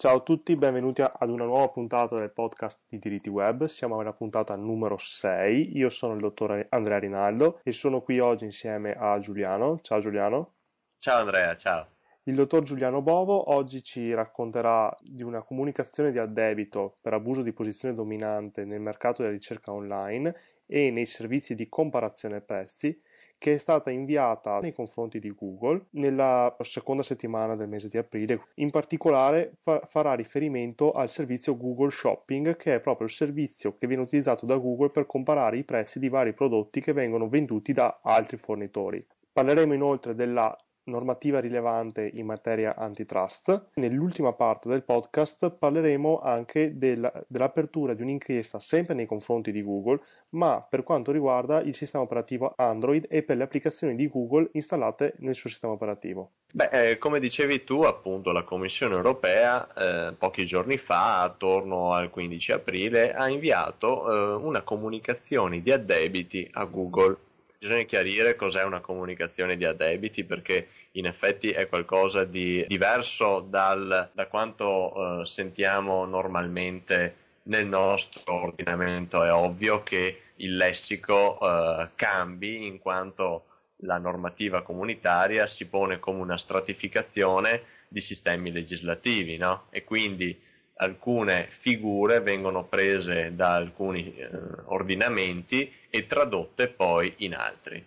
Ciao a tutti, benvenuti ad una nuova puntata del podcast di diritti web. Siamo alla puntata numero 6. Io sono il dottore Andrea Rinaldo e sono qui oggi insieme a Giuliano. Ciao Giuliano. Ciao Andrea, ciao. Il dottor Giuliano Bovo oggi ci racconterà di una comunicazione di addebito per abuso di posizione dominante nel mercato della ricerca online e nei servizi di comparazione prezzi che è stata inviata nei confronti di Google nella seconda settimana del mese di aprile. In particolare fa- farà riferimento al servizio Google Shopping, che è proprio il servizio che viene utilizzato da Google per comparare i prezzi di vari prodotti che vengono venduti da altri fornitori. Parleremo inoltre della normativa rilevante in materia antitrust. Nell'ultima parte del podcast parleremo anche del, dell'apertura di un'inchiesta sempre nei confronti di Google, ma per quanto riguarda il sistema operativo Android e per le applicazioni di Google installate nel suo sistema operativo. Beh, eh, come dicevi tu, appunto, la Commissione europea eh, pochi giorni fa, attorno al 15 aprile, ha inviato eh, una comunicazione di addebiti a Google bisogna chiarire cos'è una comunicazione di addebiti perché in effetti è qualcosa di diverso dal, da quanto eh, sentiamo normalmente nel nostro ordinamento. È ovvio che il lessico eh, cambi in quanto la normativa comunitaria si pone come una stratificazione di sistemi legislativi no? e quindi alcune figure vengono prese da alcuni eh, ordinamenti e tradotte poi in altri.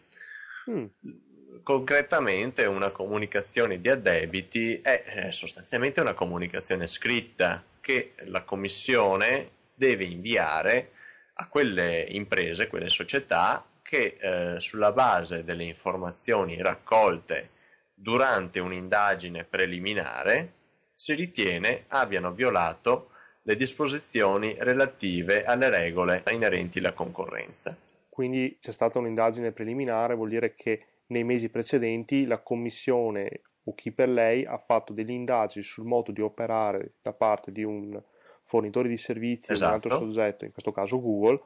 Mm. Concretamente una comunicazione di addebiti è eh, sostanzialmente una comunicazione scritta che la Commissione deve inviare a quelle imprese, quelle società che eh, sulla base delle informazioni raccolte durante un'indagine preliminare si ritiene abbiano violato le disposizioni relative alle regole inerenti alla concorrenza. Quindi c'è stata un'indagine preliminare, vuol dire che nei mesi precedenti la Commissione o chi per lei ha fatto delle indagini sul modo di operare da parte di un fornitore di servizi esatto. o di un altro soggetto, in questo caso Google,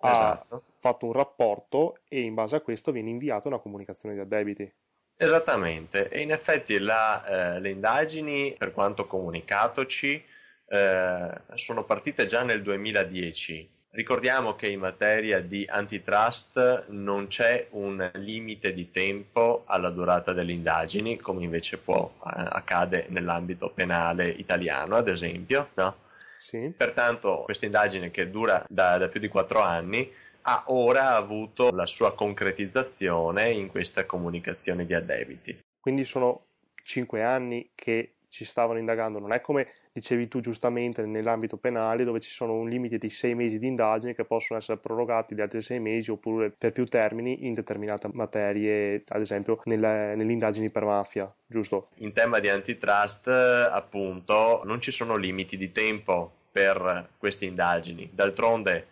esatto. ha fatto un rapporto e in base a questo viene inviata una comunicazione di addebiti. Esattamente, e in effetti la, eh, le indagini, per quanto comunicatoci, eh, sono partite già nel 2010. Ricordiamo che in materia di antitrust non c'è un limite di tempo alla durata delle indagini, come invece può, eh, accade nell'ambito penale italiano, ad esempio. No? Sì. Pertanto questa indagine che dura da, da più di quattro anni ha ora avuto la sua concretizzazione in questa comunicazione di addebiti. Quindi sono cinque anni che ci stavano indagando, non è come dicevi tu giustamente nell'ambito penale dove ci sono un limite di sei mesi di indagine che possono essere prorogati di altri sei mesi oppure per più termini in determinate materie, ad esempio nelle, nelle indagini per mafia, giusto? In tema di antitrust appunto non ci sono limiti di tempo per queste indagini, d'altronde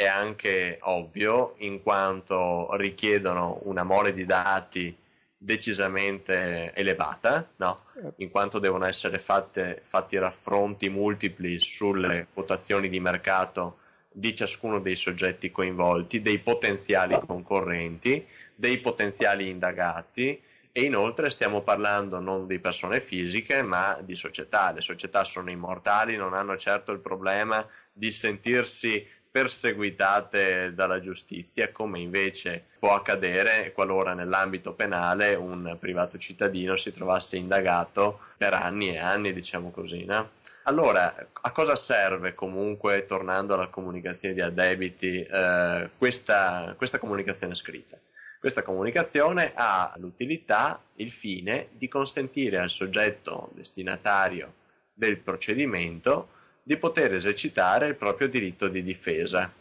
è anche ovvio in quanto richiedono una mole di dati decisamente elevata, no? in quanto devono essere fatte, fatti raffronti multipli sulle quotazioni di mercato di ciascuno dei soggetti coinvolti, dei potenziali concorrenti, dei potenziali indagati e inoltre stiamo parlando non di persone fisiche ma di società. Le società sono immortali, non hanno certo il problema di sentirsi perseguitate dalla giustizia, come invece può accadere qualora nell'ambito penale un privato cittadino si trovasse indagato per anni e anni, diciamo così. No? Allora, a cosa serve comunque, tornando alla comunicazione di addebiti, eh, questa, questa comunicazione scritta? Questa comunicazione ha l'utilità, il fine di consentire al soggetto destinatario del procedimento di poter esercitare il proprio diritto di difesa,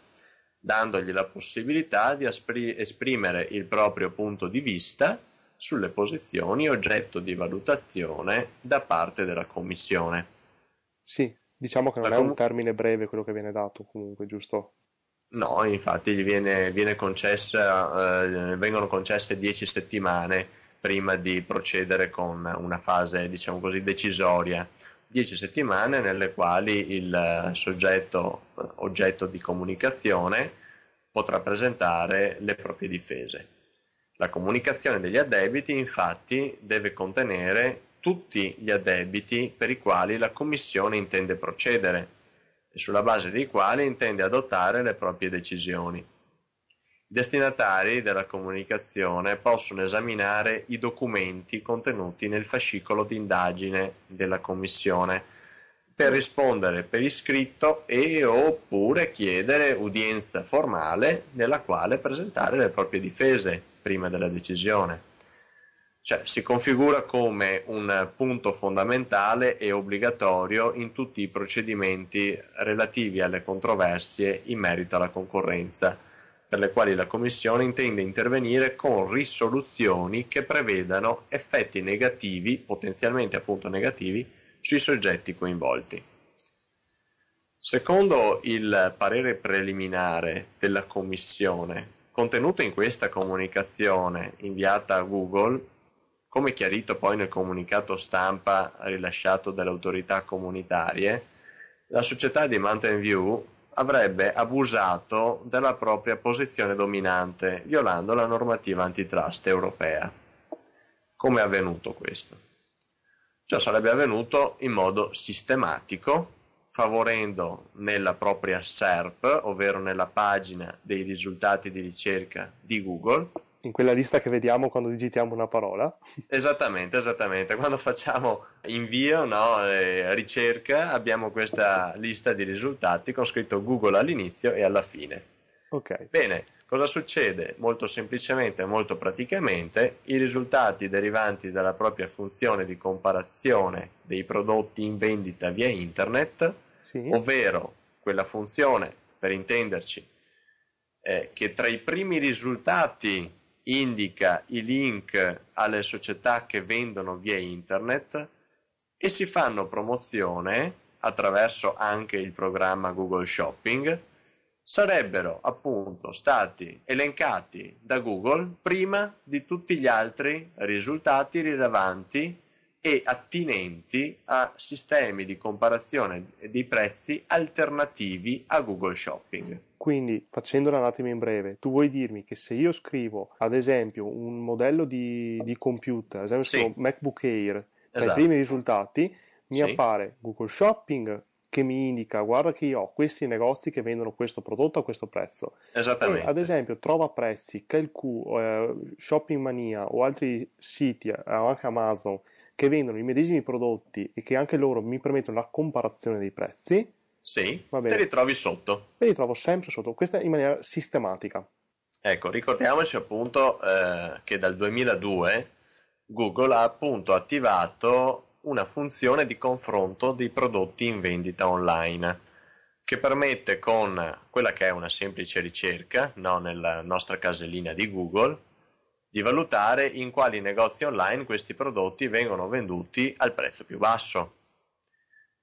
dandogli la possibilità di esprimere il proprio punto di vista sulle posizioni oggetto di valutazione da parte della Commissione. Sì, diciamo che non La è com- un termine breve quello che viene dato comunque, giusto? No, infatti gli viene, viene concessa, eh, vengono concesse 10 settimane prima di procedere con una fase, diciamo così, decisoria 10 settimane nelle quali il eh, soggetto eh, oggetto di comunicazione potrà presentare le proprie difese. La comunicazione degli addebiti infatti deve contenere tutti gli addebiti per i quali la Commissione intende procedere e sulla base dei quali intende adottare le proprie decisioni. I destinatari della comunicazione possono esaminare i documenti contenuti nel fascicolo d'indagine della Commissione per rispondere per iscritto e oppure chiedere udienza formale nella quale presentare le proprie difese prima della decisione. Cioè si configura come un punto fondamentale e obbligatorio in tutti i procedimenti relativi alle controversie in merito alla concorrenza, per le quali la Commissione intende intervenire con risoluzioni che prevedano effetti negativi, potenzialmente appunto negativi, sui soggetti coinvolti. Secondo il parere preliminare della Commissione, contenuto in questa comunicazione inviata a Google, come chiarito poi nel comunicato stampa rilasciato dalle autorità comunitarie, la società di Mountain View avrebbe abusato della propria posizione dominante, violando la normativa antitrust europea. Come è avvenuto questo? Ciò sarebbe avvenuto in modo sistematico, favorendo nella propria SERP, ovvero nella pagina dei risultati di ricerca di Google, in quella lista che vediamo quando digitiamo una parola. Esattamente, esattamente. Quando facciamo invio, no, eh, ricerca, abbiamo questa lista di risultati con scritto Google all'inizio e alla fine. Ok. Bene, Cosa succede? Molto semplicemente molto praticamente i risultati derivanti dalla propria funzione di comparazione dei prodotti in vendita via internet, sì. ovvero quella funzione, per intenderci, eh, che tra i primi risultati indica i link alle società che vendono via internet e si fanno promozione attraverso anche il programma Google Shopping. Sarebbero appunto stati elencati da Google prima di tutti gli altri risultati rilevanti e attinenti a sistemi di comparazione dei prezzi alternativi a Google Shopping. Quindi, facendola un attimo in breve, tu vuoi dirmi che se io scrivo, ad esempio, un modello di, di computer, ad esempio sì. MacBook Air, tra esatto. i primi risultati, mi sì. appare Google Shopping, che mi indica guarda che io ho questi negozi che vendono questo prodotto a questo prezzo. Esattamente. E, ad esempio, trova prezzi, Calcu, eh, Shopping Mania o altri siti, eh, anche Amazon, che vendono i medesimi prodotti e che anche loro mi permettono la comparazione dei prezzi. Sì, te li trovi sotto. Te li trovo sempre sotto, questa in maniera sistematica. Ecco, ricordiamoci appunto eh, che dal 2002 Google ha appunto attivato una funzione di confronto dei prodotti in vendita online che permette con quella che è una semplice ricerca no, nella nostra casellina di Google di valutare in quali negozi online questi prodotti vengono venduti al prezzo più basso.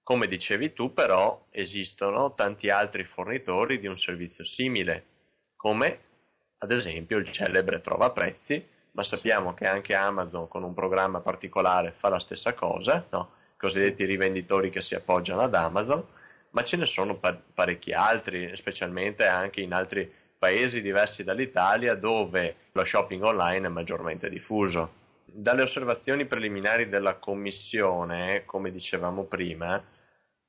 Come dicevi tu però esistono tanti altri fornitori di un servizio simile, come ad esempio il celebre Trova Prezzi ma sappiamo che anche Amazon con un programma particolare fa la stessa cosa, no? i cosiddetti rivenditori che si appoggiano ad Amazon, ma ce ne sono pa- parecchi altri, specialmente anche in altri paesi diversi dall'Italia dove lo shopping online è maggiormente diffuso. Dalle osservazioni preliminari della Commissione, come dicevamo prima,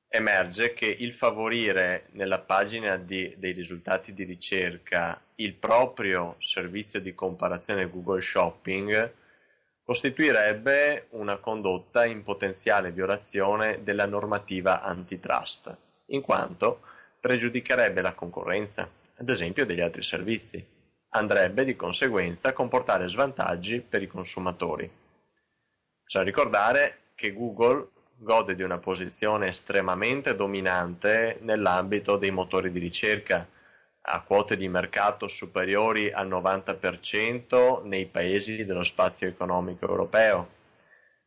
emerge che il favorire nella pagina di, dei risultati di ricerca il proprio servizio di comparazione Google Shopping costituirebbe una condotta in potenziale violazione della normativa antitrust, in quanto pregiudicherebbe la concorrenza, ad esempio degli altri servizi. Andrebbe di conseguenza a comportare svantaggi per i consumatori. Bisogna ricordare che Google gode di una posizione estremamente dominante nell'ambito dei motori di ricerca, a quote di mercato superiori al 90% nei paesi dello spazio economico europeo.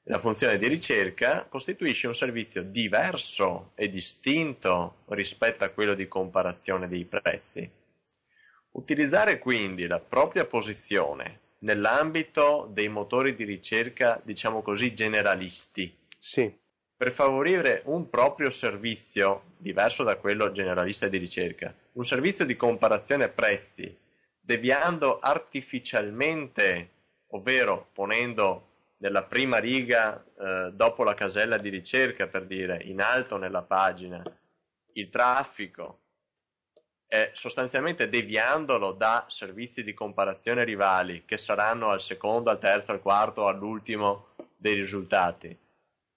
La funzione di ricerca costituisce un servizio diverso e distinto rispetto a quello di comparazione dei prezzi. Utilizzare quindi la propria posizione nell'ambito dei motori di ricerca, diciamo così, generalisti, sì. Per favorire un proprio servizio diverso da quello generalista di ricerca, un servizio di comparazione prezzi, deviando artificialmente, ovvero ponendo nella prima riga eh, dopo la casella di ricerca, per dire, in alto nella pagina, il traffico, eh, sostanzialmente deviandolo da servizi di comparazione rivali che saranno al secondo, al terzo, al quarto, all'ultimo dei risultati,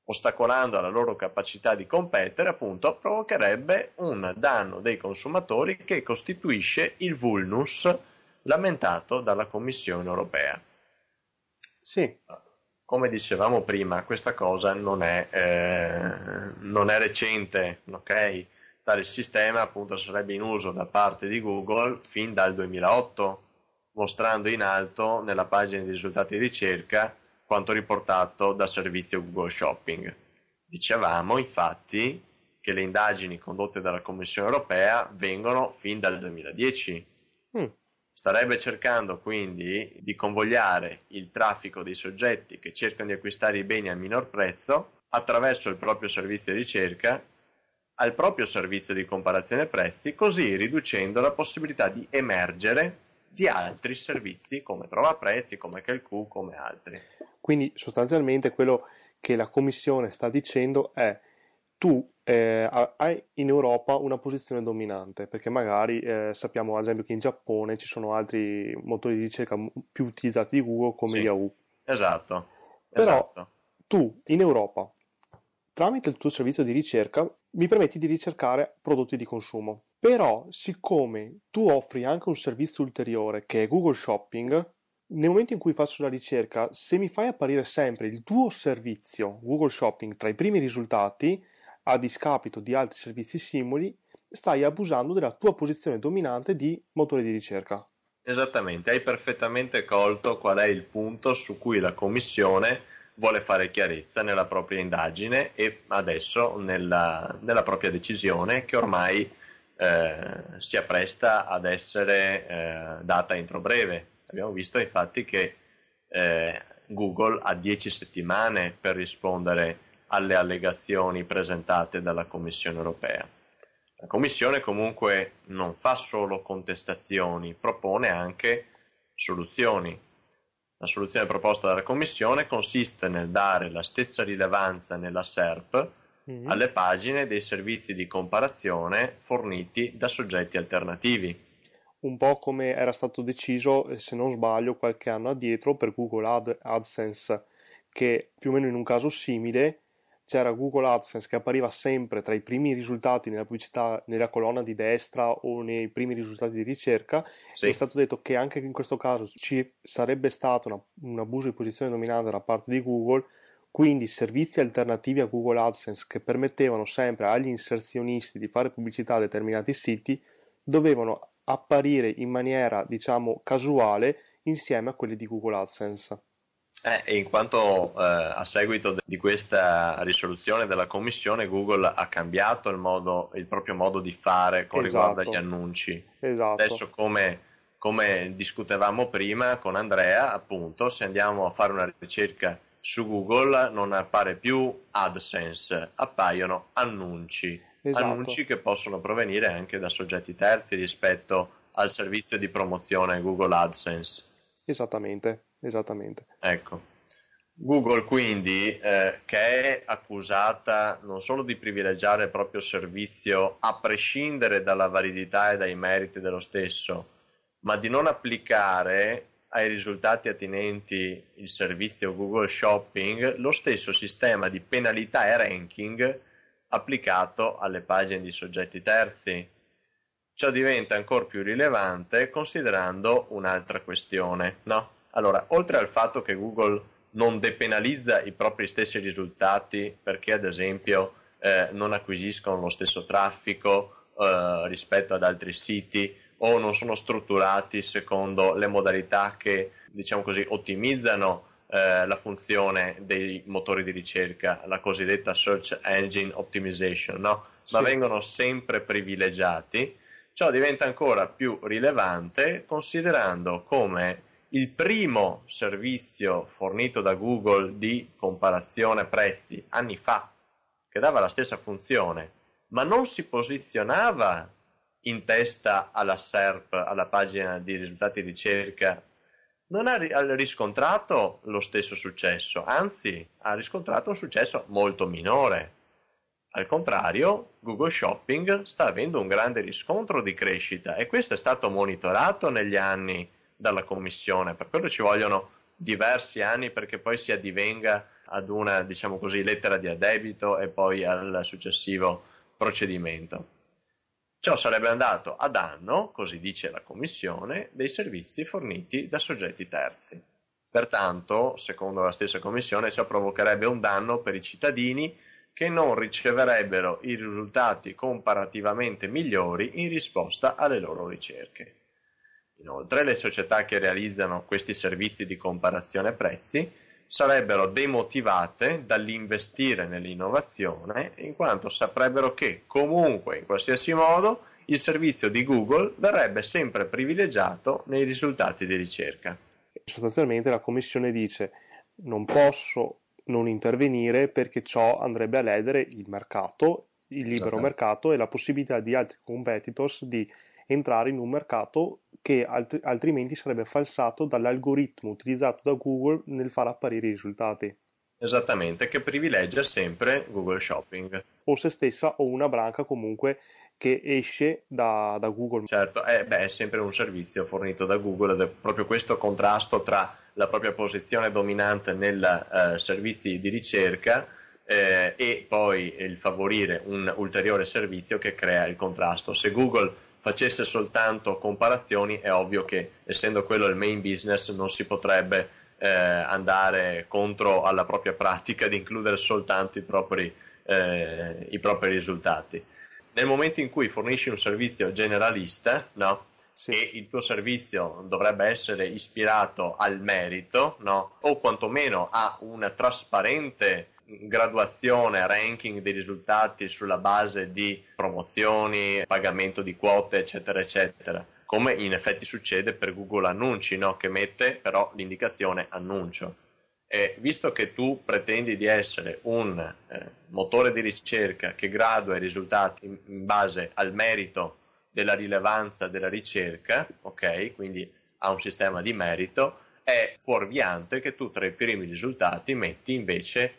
ostacolando la loro capacità di competere, appunto, provocherebbe un danno dei consumatori che costituisce il vulnus lamentato dalla Commissione europea. Sì. Come dicevamo prima, questa cosa non è, eh, non è recente, ok? Tale sistema appunto sarebbe in uso da parte di Google fin dal 2008, mostrando in alto nella pagina di risultati di ricerca quanto riportato dal servizio Google Shopping. Dicevamo infatti che le indagini condotte dalla Commissione europea vengono fin dal 2010. Mm. Starebbe cercando quindi di convogliare il traffico dei soggetti che cercano di acquistare i beni a minor prezzo attraverso il proprio servizio di ricerca al proprio servizio di comparazione prezzi, così riducendo la possibilità di emergere di altri servizi come Trova Prezzi, come Calcu, come altri. Quindi sostanzialmente quello che la Commissione sta dicendo è tu eh, hai in Europa una posizione dominante, perché magari eh, sappiamo ad esempio che in Giappone ci sono altri motori di ricerca più utilizzati di Google come sì, Yahoo. Esatto. Però esatto. tu in Europa, tramite il tuo servizio di ricerca, mi permetti di ricercare prodotti di consumo. Però, siccome tu offri anche un servizio ulteriore che è Google Shopping, nel momento in cui faccio la ricerca, se mi fai apparire sempre il tuo servizio Google Shopping tra i primi risultati, a discapito di altri servizi simili, stai abusando della tua posizione dominante di motore di ricerca. Esattamente, hai perfettamente colto qual è il punto su cui la Commissione vuole fare chiarezza nella propria indagine e adesso nella, nella propria decisione che ormai eh, si appresta ad essere eh, data entro breve. Abbiamo visto infatti che eh, Google ha 10 settimane per rispondere alle allegazioni presentate dalla Commissione europea. La Commissione comunque non fa solo contestazioni, propone anche soluzioni. La soluzione proposta dalla Commissione consiste nel dare la stessa rilevanza nella SERP mm-hmm. alle pagine dei servizi di comparazione forniti da soggetti alternativi. Un po' come era stato deciso, eh, se non sbaglio, qualche anno addietro per Google Ad- AdSense, che più o meno in un caso simile c'era Google AdSense che appariva sempre tra i primi risultati nella pubblicità nella colonna di destra o nei primi risultati di ricerca sì. è stato detto che anche in questo caso ci sarebbe stato una, un abuso di posizione dominante da parte di Google quindi servizi alternativi a Google AdSense che permettevano sempre agli inserzionisti di fare pubblicità a determinati siti dovevano apparire in maniera diciamo casuale insieme a quelli di Google AdSense eh, in quanto eh, a seguito di questa risoluzione della commissione Google ha cambiato il, modo, il proprio modo di fare con esatto. riguardo agli annunci. Esatto. Adesso come, come discutevamo prima con Andrea, appunto, se andiamo a fare una ricerca su Google non appare più AdSense, appaiono annunci. Esatto. Annunci che possono provenire anche da soggetti terzi rispetto al servizio di promozione Google AdSense. Esattamente esattamente. Ecco. Google quindi, eh, che è accusata non solo di privilegiare il proprio servizio a prescindere dalla validità e dai meriti dello stesso, ma di non applicare ai risultati attinenti il servizio Google Shopping lo stesso sistema di penalità e ranking applicato alle pagine di soggetti terzi. Ciò diventa ancora più rilevante considerando un'altra questione, no? Allora, oltre al fatto che Google non depenalizza i propri stessi risultati perché ad esempio eh, non acquisiscono lo stesso traffico eh, rispetto ad altri siti o non sono strutturati secondo le modalità che diciamo così ottimizzano eh, la funzione dei motori di ricerca, la cosiddetta search engine optimization, no? ma sì. vengono sempre privilegiati. Ciò diventa ancora più rilevante considerando come il primo servizio fornito da Google di comparazione prezzi anni fa, che dava la stessa funzione, ma non si posizionava in testa alla SERP, alla pagina di risultati di ricerca, non ha riscontrato lo stesso successo, anzi ha riscontrato un successo molto minore. Al contrario, Google Shopping sta avendo un grande riscontro di crescita e questo è stato monitorato negli anni dalla Commissione, per quello ci vogliono diversi anni perché poi si addivenga ad una, diciamo così, lettera di addebito e poi al successivo procedimento. Ciò sarebbe andato a danno, così dice la Commissione, dei servizi forniti da soggetti terzi. Pertanto, secondo la stessa Commissione, ciò provocherebbe un danno per i cittadini che non riceverebbero i risultati comparativamente migliori in risposta alle loro ricerche. Inoltre, le società che realizzano questi servizi di comparazione prezzi sarebbero demotivate dall'investire nell'innovazione in quanto saprebbero che comunque in qualsiasi modo il servizio di Google verrebbe sempre privilegiato nei risultati di ricerca. Sostanzialmente la Commissione dice non posso non intervenire perché ciò andrebbe a ledere il mercato, il libero esatto. mercato e la possibilità di altri competitors di entrare in un mercato che alt- altrimenti sarebbe falsato dall'algoritmo utilizzato da Google nel far apparire i risultati. Esattamente, che privilegia sempre Google Shopping. O se stessa o una branca comunque che esce da, da Google. Certo, eh, beh, è sempre un servizio fornito da Google ed è proprio questo contrasto tra la propria posizione dominante nei eh, servizi di ricerca eh, e poi il favorire un ulteriore servizio che crea il contrasto. Se Google facesse soltanto comparazioni, è ovvio che essendo quello il main business non si potrebbe eh, andare contro alla propria pratica di includere soltanto i propri, eh, i propri risultati. Nel momento in cui fornisci un servizio generalista, no? Sì. e il tuo servizio dovrebbe essere ispirato al merito, no? o quantomeno a un trasparente graduazione, ranking dei risultati sulla base di promozioni, pagamento di quote, eccetera, eccetera. Come in effetti succede per Google Annunci, no? che mette però l'indicazione annuncio. E visto che tu pretendi di essere un eh, motore di ricerca che gradua i risultati in, in base al merito della rilevanza della ricerca, ok? Quindi ha un sistema di merito, è fuorviante che tu tra i primi risultati metti invece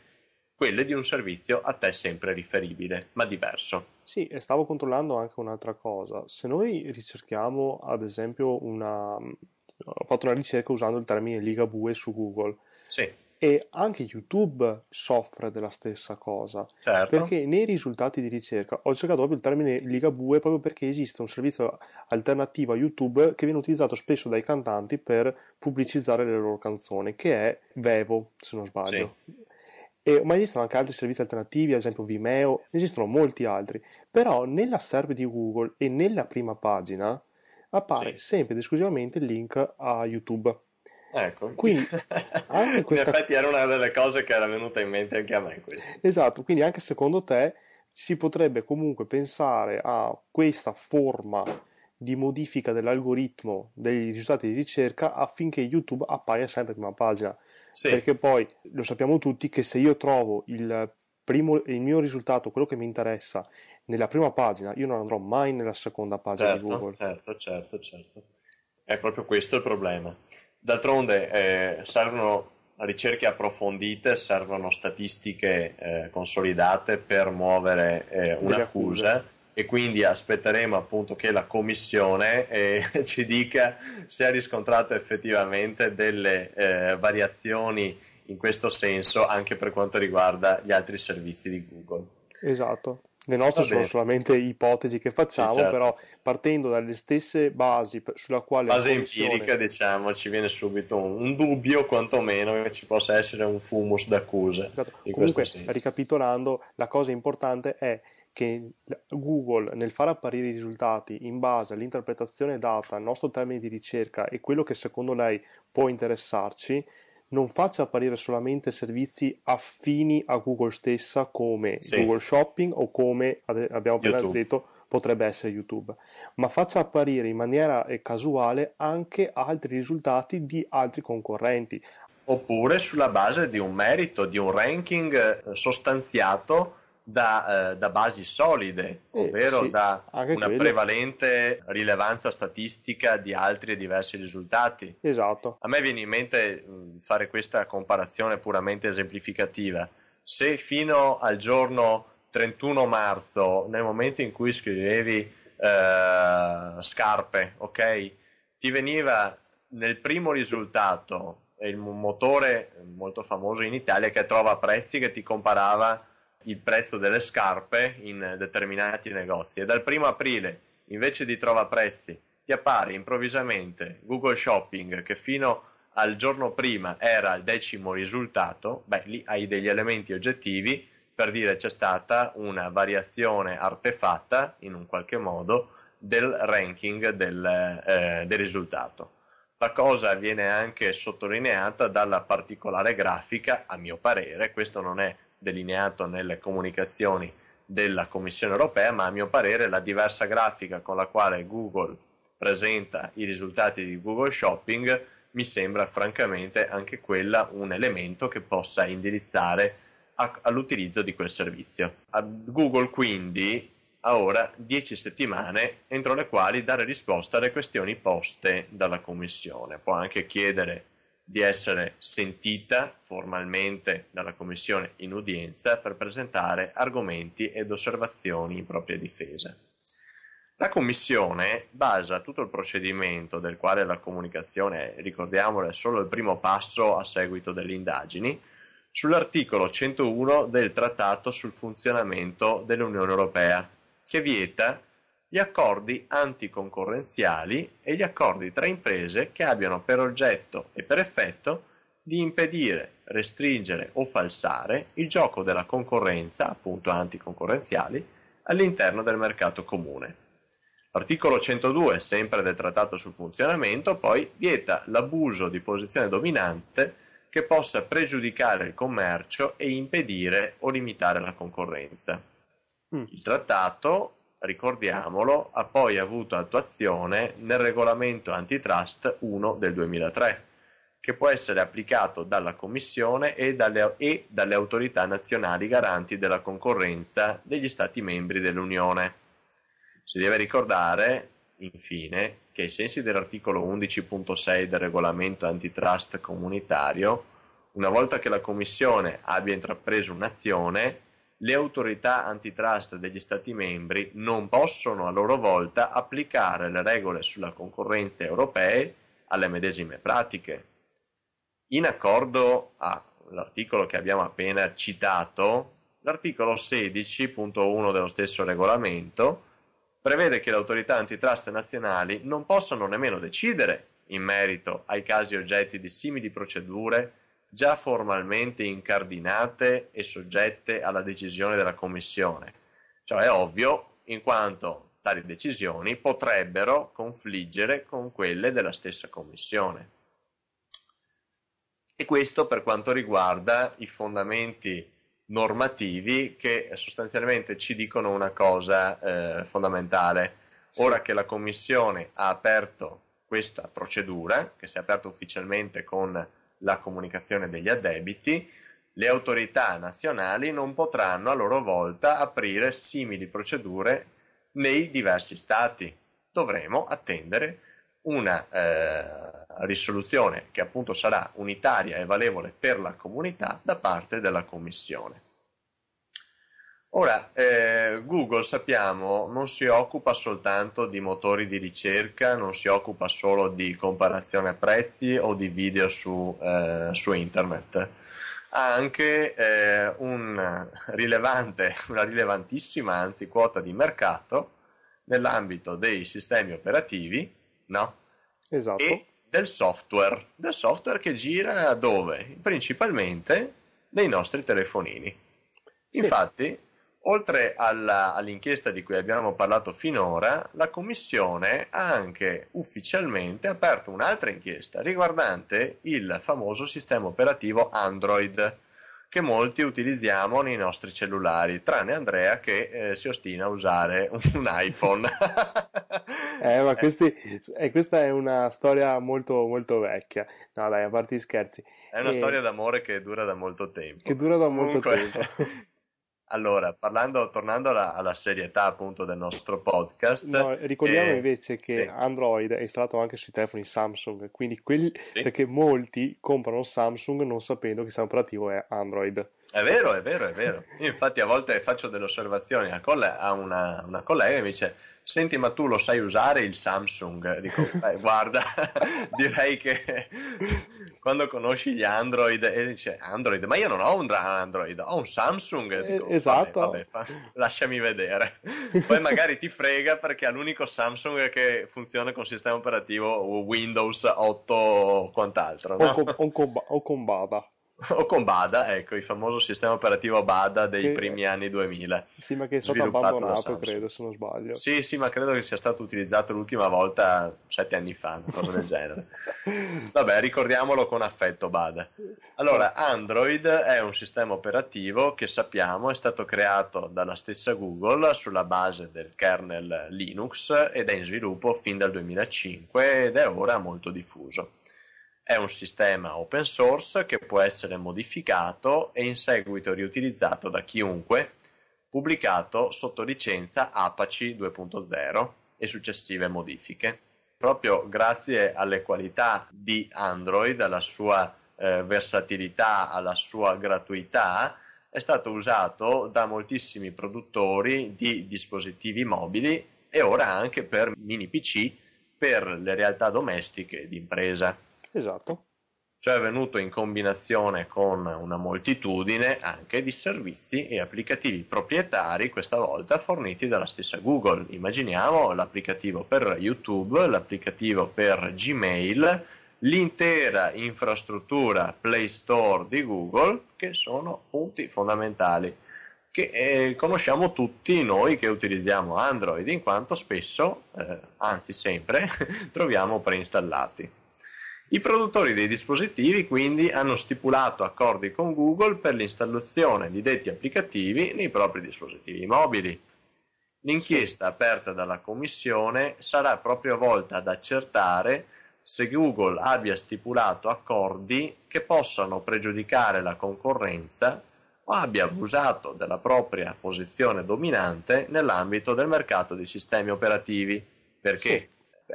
quelle di un servizio a te sempre riferibile, ma diverso. Sì, e stavo controllando anche un'altra cosa. Se noi ricerchiamo, ad esempio, una... ho fatto una ricerca usando il termine Ligabue su Google. Sì. E anche YouTube soffre della stessa cosa. Certo. Perché nei risultati di ricerca ho cercato proprio il termine Ligabue proprio perché esiste un servizio alternativo a YouTube che viene utilizzato spesso dai cantanti per pubblicizzare le loro canzoni, che è Vevo, se non sbaglio. Sì e, ma esistono anche altri servizi alternativi, ad esempio Vimeo, esistono molti altri. Però nella SERP di Google e nella prima pagina appare sì. sempre ed esclusivamente il link a YouTube. Ecco, quindi anche questa... in effetti era una delle cose che era venuta in mente anche a me. Questo. Esatto, quindi anche secondo te si potrebbe comunque pensare a questa forma di modifica dell'algoritmo dei risultati di ricerca affinché YouTube appaia sempre in prima pagina. Sì. Perché poi lo sappiamo tutti che se io trovo il, primo, il mio risultato, quello che mi interessa, nella prima pagina, io non andrò mai nella seconda pagina certo, di Google. Certo, certo, certo. È proprio questo il problema. D'altronde eh, servono ricerche approfondite, servono statistiche eh, consolidate per muovere eh, un'accusa e quindi aspetteremo appunto che la commissione eh, ci dica se ha riscontrato effettivamente delle eh, variazioni in questo senso anche per quanto riguarda gli altri servizi di Google. Esatto. Le nostre sono solamente ipotesi che facciamo, sì, certo. però partendo dalle stesse basi sulla quale... Base commissione... empirica, diciamo, ci viene subito un, un, dubbio, quantomeno, che ci possa essere un fumus d'accusa. Esatto. Comunque, ricapitolando, la cosa importante è che Google nel far apparire i risultati in base all'interpretazione data al nostro termine di ricerca e quello che secondo lei può interessarci, non faccia apparire solamente servizi affini a Google stessa come sì. Google Shopping o come abbiamo appena YouTube. detto potrebbe essere YouTube, ma faccia apparire in maniera eh, casuale anche altri risultati di altri concorrenti. Oppure sulla base di un merito, di un ranking eh, sostanziato da, eh, da basi solide, Eh, ovvero sì, da una quello. prevalente rilevanza statistica di altri e diversi risultati. Esatto. A me viene in mente mh, fare questa comparazione puramente esemplificativa. Se fino al giorno 31 marzo, nel momento in cui scrivevi eh, scarpe, ok, ti veniva nel primo risultato il motore molto famoso in Italia che trova prezzi che ti comparava il prezzo delle scarpe in determinati negozi e dal primo aprile invece di trova prezzi ti appare improvvisamente Google Shopping che fino al giorno prima era il decimo risultato, beh lì hai degli elementi oggettivi per dire c'è stata una variazione artefatta in un qualche modo del ranking del, eh, del risultato. La cosa viene anche sottolineata dalla particolare grafica, a mio parere, questo non è delineato nelle comunicazioni della Commissione europea, ma a mio parere la diversa grafica con la quale Google presenta i risultati di Google Shopping mi sembra francamente anche quella un elemento che possa indirizzare a- all'utilizzo di quel servizio. A Google quindi ha ora 10 settimane entro le quali dare risposta alle questioni poste dalla Commissione. Può anche chiedere di essere sentita formalmente dalla Commissione in udienza per presentare argomenti ed osservazioni in propria difesa. La Commissione basa tutto il procedimento del quale la comunicazione, ricordiamolo, è solo il primo passo a seguito delle indagini, sull'articolo 101 del Trattato sul funzionamento dell'Unione Europea, che vieta gli accordi anticoncorrenziali e gli accordi tra imprese che abbiano per oggetto e per effetto di impedire, restringere o falsare il gioco della concorrenza, appunto anticoncorrenziali, all'interno del mercato comune. L'articolo 102, sempre del Trattato sul funzionamento, poi vieta l'abuso di posizione dominante che possa pregiudicare il commercio e impedire o limitare la concorrenza. Mm. Il trattato, ricordiamolo, ha poi avuto attuazione nel regolamento antitrust 1 del 2003, che può essere applicato dalla Commissione e dalle, e dalle autorità nazionali garanti della concorrenza degli Stati membri dell'Unione. Si deve ricordare, infine, che ai sensi dell'articolo 11.6 del regolamento antitrust comunitario, una volta che la Commissione abbia intrapreso un'azione, le autorità antitrust degli Stati membri non possono a loro volta applicare le regole sulla concorrenza europee alle medesime pratiche. In accordo all'articolo che abbiamo appena citato, l'articolo 16.1 dello stesso regolamento prevede che le autorità antitrust nazionali non possano nemmeno decidere in merito ai casi oggetti di simili procedure già formalmente incardinate e soggette alla decisione della Commissione. Ciò è ovvio, in quanto tali decisioni potrebbero confliggere con quelle della stessa Commissione. E questo per quanto riguarda i fondamenti normativi che sostanzialmente ci dicono una cosa eh, fondamentale. Ora che la Commissione ha aperto questa procedura, che si è aperta ufficialmente con la comunicazione degli addebiti, le autorità nazionali non potranno a loro volta aprire simili procedure nei diversi stati. Dovremo attendere una eh, risoluzione che appunto sarà unitaria e valevole per la comunità da parte della Commissione. Ora, eh, Google sappiamo non si occupa soltanto di motori di ricerca, non si occupa solo di comparazione prezzi o di video su, eh, su internet, ha anche eh, un rilevante, una rilevantissima anzi quota di mercato nell'ambito dei sistemi operativi, no? Esatto. E del software, del software che gira dove? Principalmente nei nostri telefonini. Sì. Infatti, oltre alla- all'inchiesta di cui abbiamo parlato finora, la Commissione ha anche ufficialmente aperto un'altra inchiesta riguardante il famoso sistema operativo Android che molti utilizziamo nei nostri cellulari, tranne Andrea che eh, si ostina a usare un iPhone. Eh, ma questi, eh, questa è una storia molto, molto vecchia. No, dai, a parte gli scherzi. È una Eh, storia d'amore che dura da molto tempo. Che dura da molto Comunque, tempo. Allora, parlando, tornando alla, alla, serietà appunto del nostro podcast, no, ricordiamo eh, invece che sì. Android è installato anche sui telefoni Samsung, quindi quelli, sì. perché molti comprano Samsung non sapendo che il sistema operativo è Android. È vero, è vero, è vero. Io infatti a volte faccio delle osservazioni a, coll- a una, una collega e mi dice senti ma tu lo sai usare il Samsung? Dico, eh, guarda, direi che quando conosci gli Android e dice Android, ma io non ho un Android, ho un Samsung. Dico, eh, esatto. Vabbè, vabbè, fa, lasciami vedere. Poi magari ti frega perché ha l'unico Samsung che funziona con sistema operativo Windows 8 o quant'altro. No? O, con, o, con, o con Bada. O con Bada, ecco, il famoso sistema operativo Bada dei che... primi anni 2000. Sì, ma che è stato abbandonato, credo, se non sbaglio. Sì, sì, ma credo che sia stato utilizzato l'ultima volta sette anni fa, una cosa del genere. Vabbè, ricordiamolo con affetto Bada. Allora, Android è un sistema operativo che sappiamo è stato creato dalla stessa Google sulla base del kernel Linux ed è in sviluppo fin dal 2005 ed è ora molto diffuso. È un sistema open source che può essere modificato e in seguito riutilizzato da chiunque, pubblicato sotto licenza Apache 2.0 e successive modifiche. Proprio grazie alle qualità di Android, alla sua eh, versatilità, alla sua gratuità, è stato usato da moltissimi produttori di dispositivi mobili e ora anche per mini PC per le realtà domestiche di impresa. Esatto. Cioè è venuto in combinazione con una moltitudine anche di servizi e applicativi proprietari, questa volta forniti dalla stessa Google. Immaginiamo l'applicativo per YouTube, l'applicativo per Gmail, l'intera infrastruttura Play Store di Google, che sono punti fondamentali che eh, conosciamo tutti noi che utilizziamo Android, in quanto spesso, eh, anzi sempre, troviamo preinstallati. I produttori dei dispositivi quindi hanno stipulato accordi con Google per l'installazione di detti applicativi nei propri dispositivi mobili. L'inchiesta aperta dalla Commissione sarà proprio volta ad accertare se Google abbia stipulato accordi che possano pregiudicare la concorrenza o abbia abusato della propria posizione dominante nell'ambito del mercato dei sistemi operativi, perché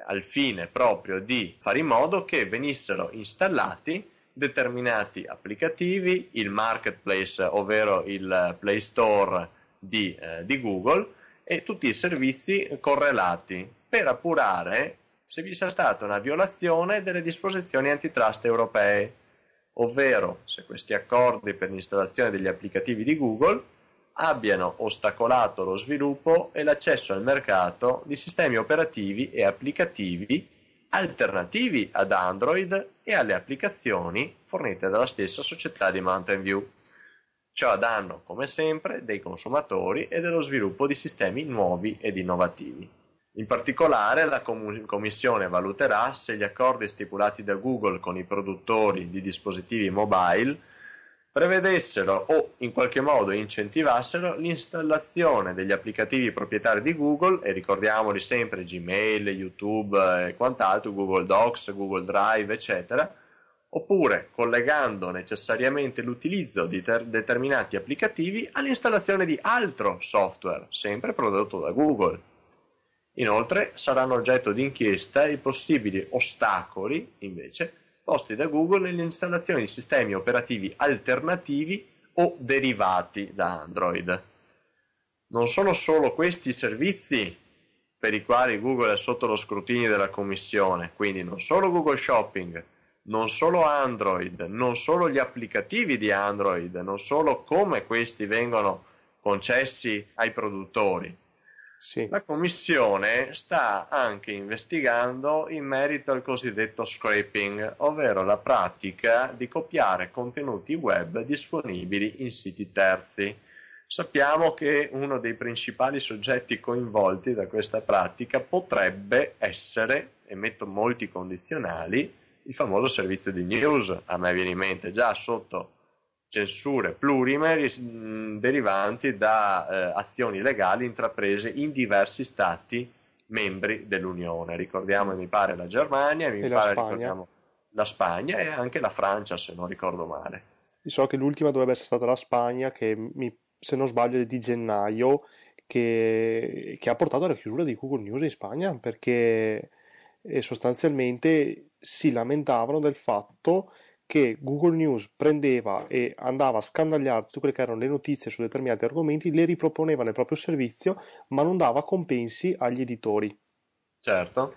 al fine proprio di fare in modo che venissero installati determinati applicativi, il marketplace, ovvero il Play Store di, eh, di Google e tutti i servizi correlati per appurare se vi sia stata una violazione delle disposizioni antitrust europee, ovvero se questi accordi per l'installazione degli applicativi di Google abbiano ostacolato lo sviluppo e l'accesso al mercato di sistemi operativi e applicativi alternativi ad Android e alle applicazioni fornite dalla stessa società di Mountain View. Ciò a danno, come sempre, dei consumatori e dello sviluppo di sistemi nuovi ed innovativi. In particolare, la Commissione valuterà se gli accordi stipulati da Google con i produttori di dispositivi mobile prevedessero o in qualche modo incentivassero l'installazione degli applicativi proprietari di Google e ricordiamoli sempre Gmail, YouTube e quant'altro, Google Docs, Google Drive, eccetera, oppure collegando necessariamente l'utilizzo di ter- determinati applicativi all'installazione di altro software, sempre prodotto da Google. Inoltre saranno oggetto di inchiesta i possibili ostacoli, invece, posti da Google nell'installazione di sistemi operativi alternativi o derivati da Android. Non sono solo questi servizi per i quali Google è sotto lo scrutinio della Commissione, quindi non solo Google Shopping, non solo Android, non solo gli applicativi di Android, non solo come questi vengono concessi ai produttori, sì. La Commissione sta anche investigando in merito al cosiddetto scraping, ovvero la pratica di copiare contenuti web disponibili in siti terzi. Sappiamo che uno dei principali soggetti coinvolti da questa pratica potrebbe essere, e metto molti condizionali, il famoso servizio di news. A me viene in mente già sotto censure plurime derivanti da eh, azioni legali intraprese in diversi stati membri dell'Unione. Ricordiamo, mi pare, la Germania, mi e pare, la ricordiamo la Spagna e anche la Francia, se non ricordo male. So che l'ultima dovrebbe essere stata la Spagna, che mi se non sbaglio, di gennaio, che, che ha portato alla chiusura di Google News in Spagna perché eh, sostanzialmente si lamentavano del fatto che Google News prendeva e andava a scandagliare tutte quelle che erano le notizie su determinati argomenti, le riproponeva nel proprio servizio, ma non dava compensi agli editori. Certo.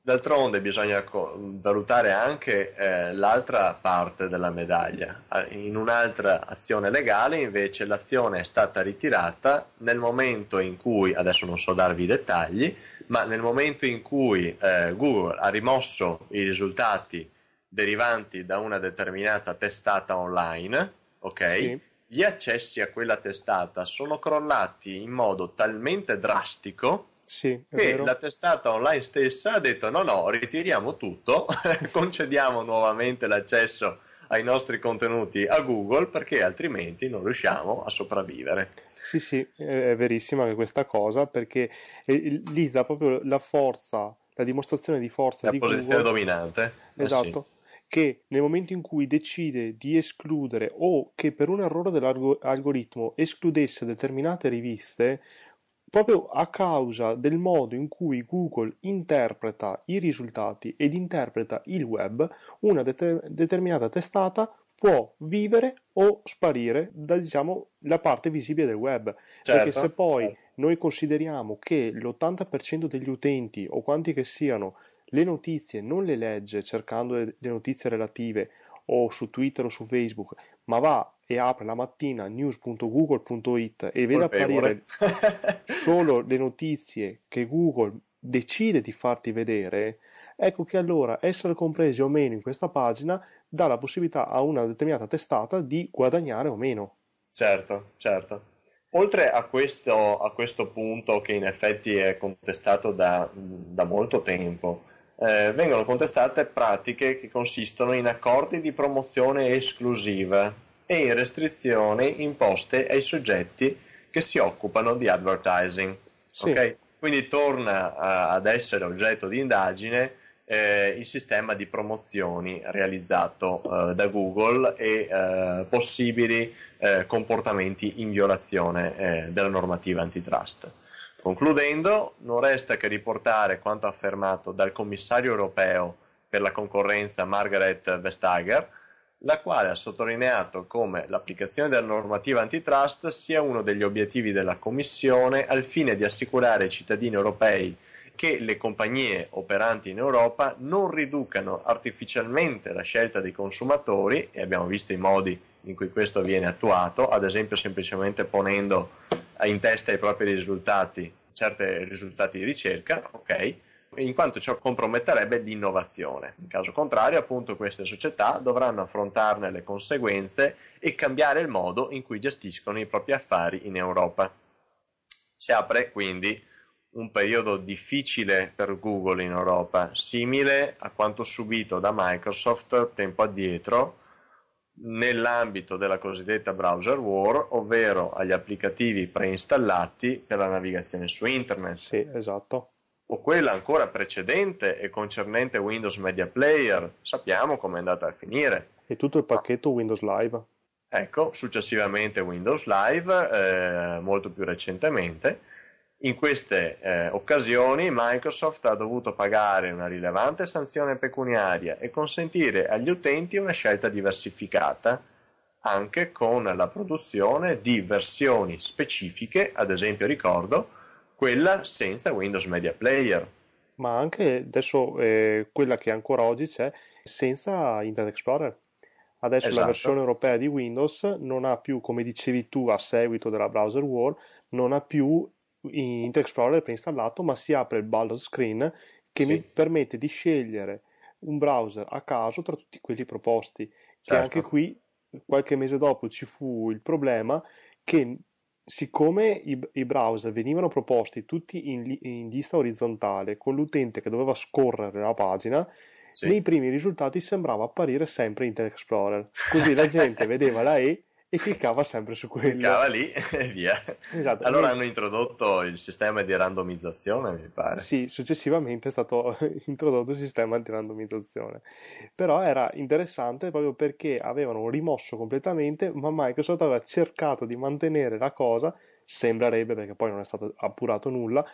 D'altronde bisogna valutare anche eh, l'altra parte della medaglia. In un'altra azione legale invece l'azione è stata ritirata nel momento in cui, adesso non so darvi i dettagli, ma nel momento in cui eh, Google ha rimosso i risultati derivanti da una determinata testata online, ok? Sì. Gli accessi a quella testata sono crollati in modo talmente drastico sì, che vero. la testata online stessa ha detto no no ritiriamo tutto concediamo nuovamente l'accesso ai nostri contenuti a Google perché altrimenti non riusciamo a sopravvivere sì sì è verissima anche questa cosa perché lì dà proprio la forza la dimostrazione di forza la di posizione Google. dominante esatto eh sì che nel momento in cui decide di escludere o che per un errore dell'algoritmo escludesse determinate riviste, proprio a causa del modo in cui Google interpreta i risultati ed interpreta il web, una det- determinata testata può vivere o sparire da diciamo la parte visibile del web. Certo, perché se poi noi consideriamo che l'80% degli utenti o quanti che siano le notizie non le legge cercando le notizie relative o su Twitter o su Facebook ma va e apre la mattina news.google.it e vede apparire solo le notizie che Google decide di farti vedere, ecco che allora essere compresi o meno in questa pagina dà la possibilità a una determinata testata di guadagnare o meno. Certo, certo. Oltre a questo, a questo punto che in effetti è contestato da, da molto tempo, eh, vengono contestate pratiche che consistono in accordi di promozione esclusiva e in restrizioni imposte ai soggetti che si occupano di advertising. Sì. Okay? Quindi torna a, ad essere oggetto di indagine eh, il sistema di promozioni realizzato eh, da Google e eh, possibili eh, comportamenti in violazione eh, della normativa antitrust. Concludendo, non resta che riportare quanto affermato dal commissario europeo per la concorrenza Margaret Vestager, la quale ha sottolineato come l'applicazione della normativa antitrust sia uno degli obiettivi della Commissione al fine di assicurare ai cittadini europei che le compagnie operanti in Europa non riducano artificialmente la scelta dei consumatori, e abbiamo visto i modi in cui questo viene attuato, ad esempio semplicemente ponendo in testa ai propri risultati certi risultati di ricerca, ok? in quanto ciò comprometterebbe l'innovazione. In caso contrario, appunto, queste società dovranno affrontarne le conseguenze e cambiare il modo in cui gestiscono i propri affari in Europa. Si apre quindi un periodo difficile per Google in Europa, simile a quanto subito da Microsoft tempo addietro nell'ambito della cosiddetta browser war, ovvero agli applicativi preinstallati per la navigazione su internet. Sì, esatto. O quella ancora precedente e concernente Windows Media Player, sappiamo come è andata a finire. E tutto il pacchetto Windows Live. Ecco, successivamente Windows Live, eh, molto più recentemente, in queste eh, occasioni Microsoft ha dovuto pagare una rilevante sanzione pecuniaria e consentire agli utenti una scelta diversificata, anche con la produzione di versioni specifiche, ad esempio ricordo quella senza Windows Media Player. Ma anche adesso eh, quella che ancora oggi c'è senza Internet Explorer. Adesso esatto. la versione europea di Windows non ha più, come dicevi tu a seguito della browser war, non ha più Internet Explorer preinstallato, ma si apre il ballot screen che sì. mi permette di scegliere un browser a caso tra tutti quelli proposti. Che certo. anche qui, qualche mese dopo, ci fu il problema che siccome i, i browser venivano proposti tutti in, in, lista orizzontale con l'utente che doveva scorrere la pagina, sì. nei primi risultati sembrava apparire sempre Internet Explorer. Così la gente vedeva la E e cliccava sempre su quello. Cliccava lì e via. Esatto. Allora hanno introdotto il sistema di randomizzazione, mi pare. Sì, successivamente è stato introdotto il sistema di randomizzazione. Però era interessante proprio perché avevano rimosso completamente, ma Microsoft aveva cercato di mantenere la cosa, sembrerebbe perché poi non è stato appurato nulla,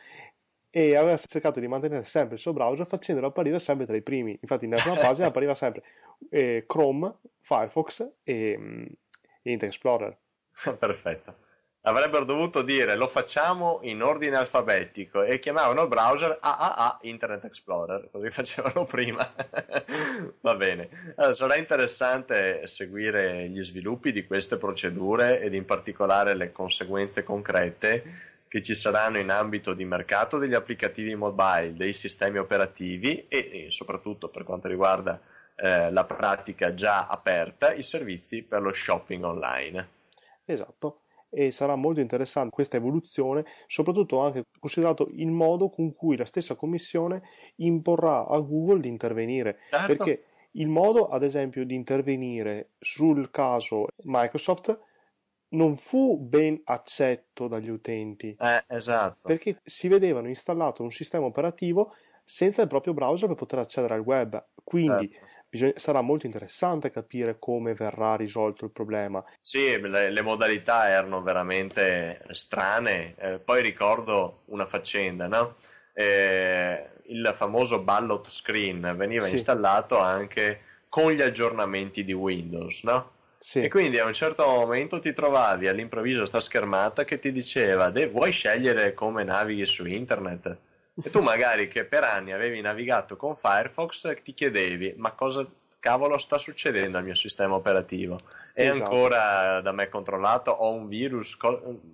e aveva cercato di mantenere sempre il suo browser facendolo apparire sempre tra i primi. Infatti nella prima pagina appariva sempre eh, Chrome, Firefox e, mm, e Internet Explorer. Perfetto. Avrebbero dovuto dire lo facciamo in ordine alfabetico e chiamavano il browser AAA Internet Explorer, così facevano prima. Va bene. Allora, sarà interessante seguire gli sviluppi di queste procedure ed in particolare le conseguenze concrete che ci saranno in ambito di mercato degli applicativi mobile, dei sistemi operativi e, e soprattutto per quanto riguarda eh, la pratica già aperta, i servizi per lo shopping online. Esatto e sarà molto interessante questa evoluzione, soprattutto anche considerato il modo con cui la stessa commissione imporrà a Google di intervenire. Certo. Perché il modo, ad esempio, di intervenire sul caso Microsoft non fu ben accetto dagli utenti. Eh, esatto. Perché si vedevano installato un sistema operativo senza il proprio browser per poter accedere al web. Quindi certo. Bisogna, sarà molto interessante capire come verrà risolto il problema. Sì, le, le modalità erano veramente strane. Eh, poi ricordo una faccenda, no? Eh, il famoso ballot screen veniva sì. installato anche con gli aggiornamenti di Windows, no? Sì. E quindi a un certo momento ti trovavi all'improvviso sta schermata che ti diceva vuoi scegliere come navighi su internet? E tu magari che per anni avevi navigato con Firefox ti chiedevi ma cosa cavolo sta succedendo al mio sistema operativo? È esatto. ancora da me controllato? Ho un virus?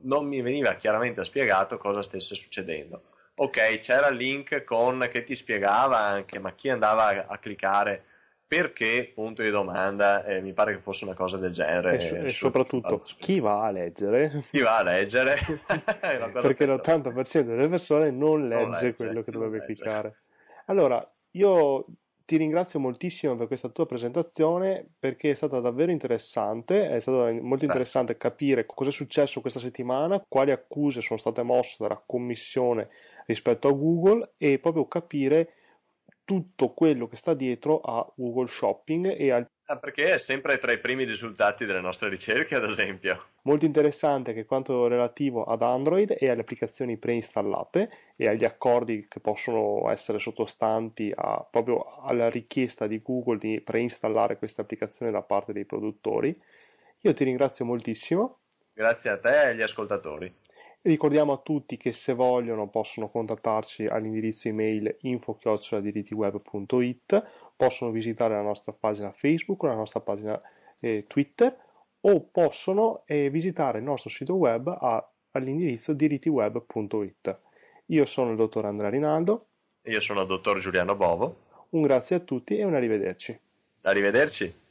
non mi veniva chiaramente spiegato cosa stesse succedendo. Ok, c'era il link con, che ti spiegava anche, ma chi andava a cliccare perché, punto di domanda, eh, mi pare che fosse una cosa del genere. E, e soprattutto, chi va a leggere? Chi va a leggere? perché l'80% delle persone non legge, non legge quello che dovrebbe legge. cliccare. Allora, io ti ringrazio moltissimo per questa tua presentazione perché è stata davvero interessante, è stato molto interessante Grazie. capire cosa è successo questa settimana, quali accuse sono state mosse dalla commissione rispetto a Google e proprio capire tutto quello che sta dietro a Google Shopping e al Ah, perché è sempre tra i primi risultati delle nostre ricerche, ad esempio. Molto interessante che quanto relativo ad Android e alle applicazioni preinstallate e agli accordi che possono essere sottostanti a, proprio alla richiesta di Google di preinstallare queste applicazioni da parte dei produttori. Io ti ringrazio moltissimo. Grazie a te e agli ascoltatori. Ricordiamo a tutti che se vogliono possono contattarci all'indirizzo email info-dirittweb.it, possono visitare la nostra pagina Facebook, la nostra pagina eh, Twitter o possono eh, visitare il nostro sito web a, all'indirizzo dirittweb.it. Io sono il dottor Andrea Rinaldo. Io sono il dottor Giuliano Bovo. Un grazie a tutti e un arrivederci. Arrivederci.